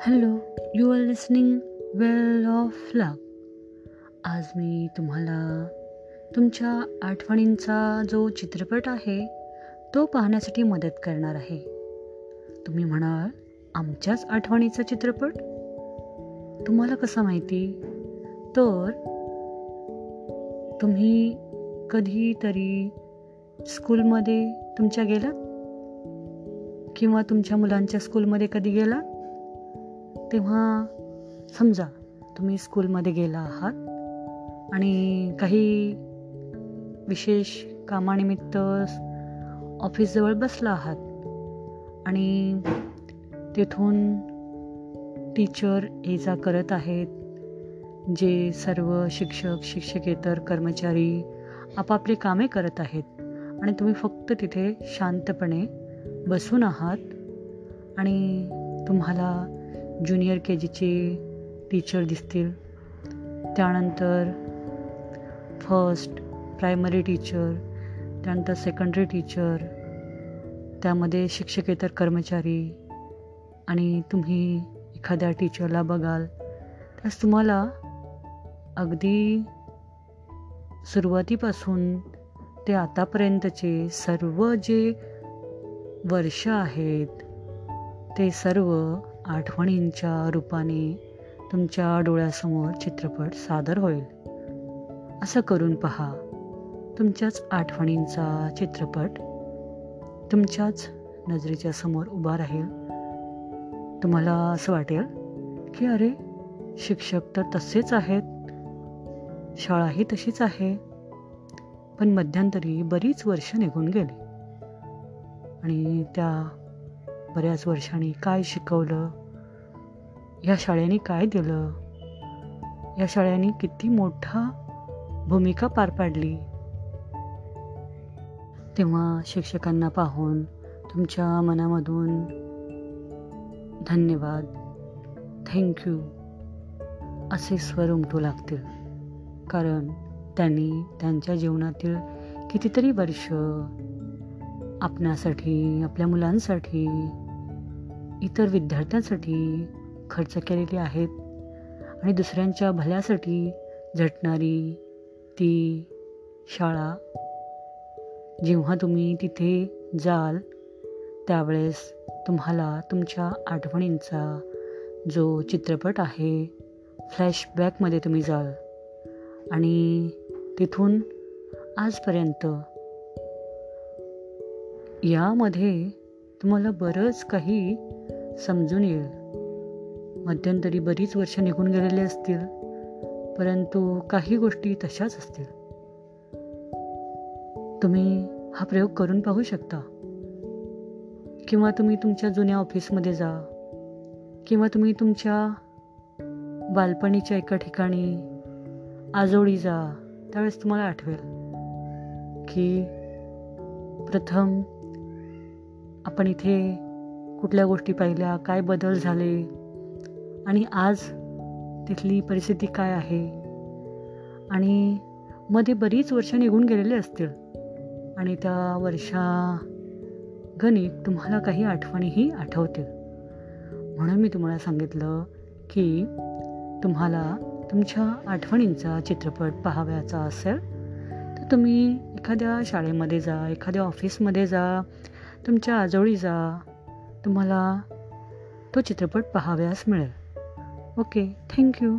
Hello you are listening wheel of luck आज मी तुम्हाला तुमच्या आठवणींचा जो चित्रपट आहे तो पाहण्यासाठी मदत करणार आहे. तुम्ही म्हणाल आमच्याच आठवणीचा चित्रपट? तुम्हाला कसं माहिती? तर तुम्ही कधीतरी स्कूलमध्ये तुमच्या गेला किंवा तुमच्या मुलांच्या स्कूलमध्ये कधी गेला तेव्हा समजा तुम्ही स्कूलमध्ये गेला आहात आणि काही विशेष कामानिमित्त ऑफिसजवळ बसला आहात आणि तेथून टीचर ये जा करत आहेत जे सर्व शिक्षक शिक्षकेतर कर्मचारी आपापली कामे करत आहेत आणि तुम्ही फक्त तिथे शांतपणे बसून आहात आणि तुम्हाला ज्युनियर के जीचे टीचर दिसतील. त्यानंतर फर्स्ट प्रायमरी टीचर त्यानंतर सेकंडरी टीचर त्यामध्ये शिक्षकेतर कर्मचारी आणि तुम्ही एखाद्या टीचरला बघाल. त्यास तुम्हाला अगदी सुरुवातीपासून ते आतापर्यंतचे सर्व जे वर्ष आहेत ते सर्व आठवणींच्या रूपाने तुमच्या डोळ्यासमोर चित्रपट सादर होईल. असं करून पहा तुमच्याच आठवणींचा चित्रपट तुमच्याच नजरेच्या समोर उभा राहील. तुम्हाला असं वाटेल की अरे शिक्षक तर तसेच आहेत. शाळाही तशीच आहे. पण मध्यंतरी बरीच वर्ष निघून गेली. आणि त्या बऱ्याच वर्षांनी काय शिकवलं? या शाळेने काय दिलं? या शाळेने किती मोठा भूमिका पार पाडली? तेव्हा शिक्षकांना पाहून तुमच्या मनामधून धन्यवाद. थँक्यू असे स्वर उमटू लागतील. कारण त्यांनी त्यांच्या जीवनातील कितीतरी वर्ष आपणासाठी आपल्या मुलांसाठी इतर विद्यार्थ्यांसाठी खर्च केलेले आहेत आणि दुसऱ्यांच्या भल्यासाठी झटणारी ती शाळा. जेव्हा तुम्ही तिथे जाल त्यावेळेस तुम्हाला तुमच्या आठवणींचा जो चित्रपट आहे फ्लॅशबॅकमध्ये तुम्ही जाल. आणि तिथून आजपर्यंत यामध्ये तुम्हाला बरंच काही समजून येईल. मध्यंतरी बरीच वर्ष निघून गेलेली असतील परंतु काही गोष्टी तशाच असतील. तुम्ही हा प्रयोग करून पाहू शकता. किंवा तुम्ही तुमच्या जुन्या ऑफिसमध्ये जा किंवा तुम्ही तुमच्या बालपणीच्या एका ठिकाणी आजोळी जा त्यावेळेस तुम्हाला आठवेल की प्रथम आपण इथे कुठल्या गोष्टी पाहिल्या काय बदल झाले? आणि आज तिथली परिस्थिती काय आहे? आणि मध्ये बरीच वर्ष निघून गेलेले असतील. आणि त्या वर्षा गणित तुम्हाला काही आठवणीही आठवतील. म्हणून मी तुम्हाला सांगितलं की तुम्हाला तुमच्या आठवणींचा चित्रपट पाहाव्याचा असेल तर तुम्ही एखाद्या शाळेमध्ये जा एखाद्या ऑफिसमध्ये जा तुमच्या आजोळी जा तुम्हाला तो चित्रपट पाहाव्यास मिळेल. Okay thank you.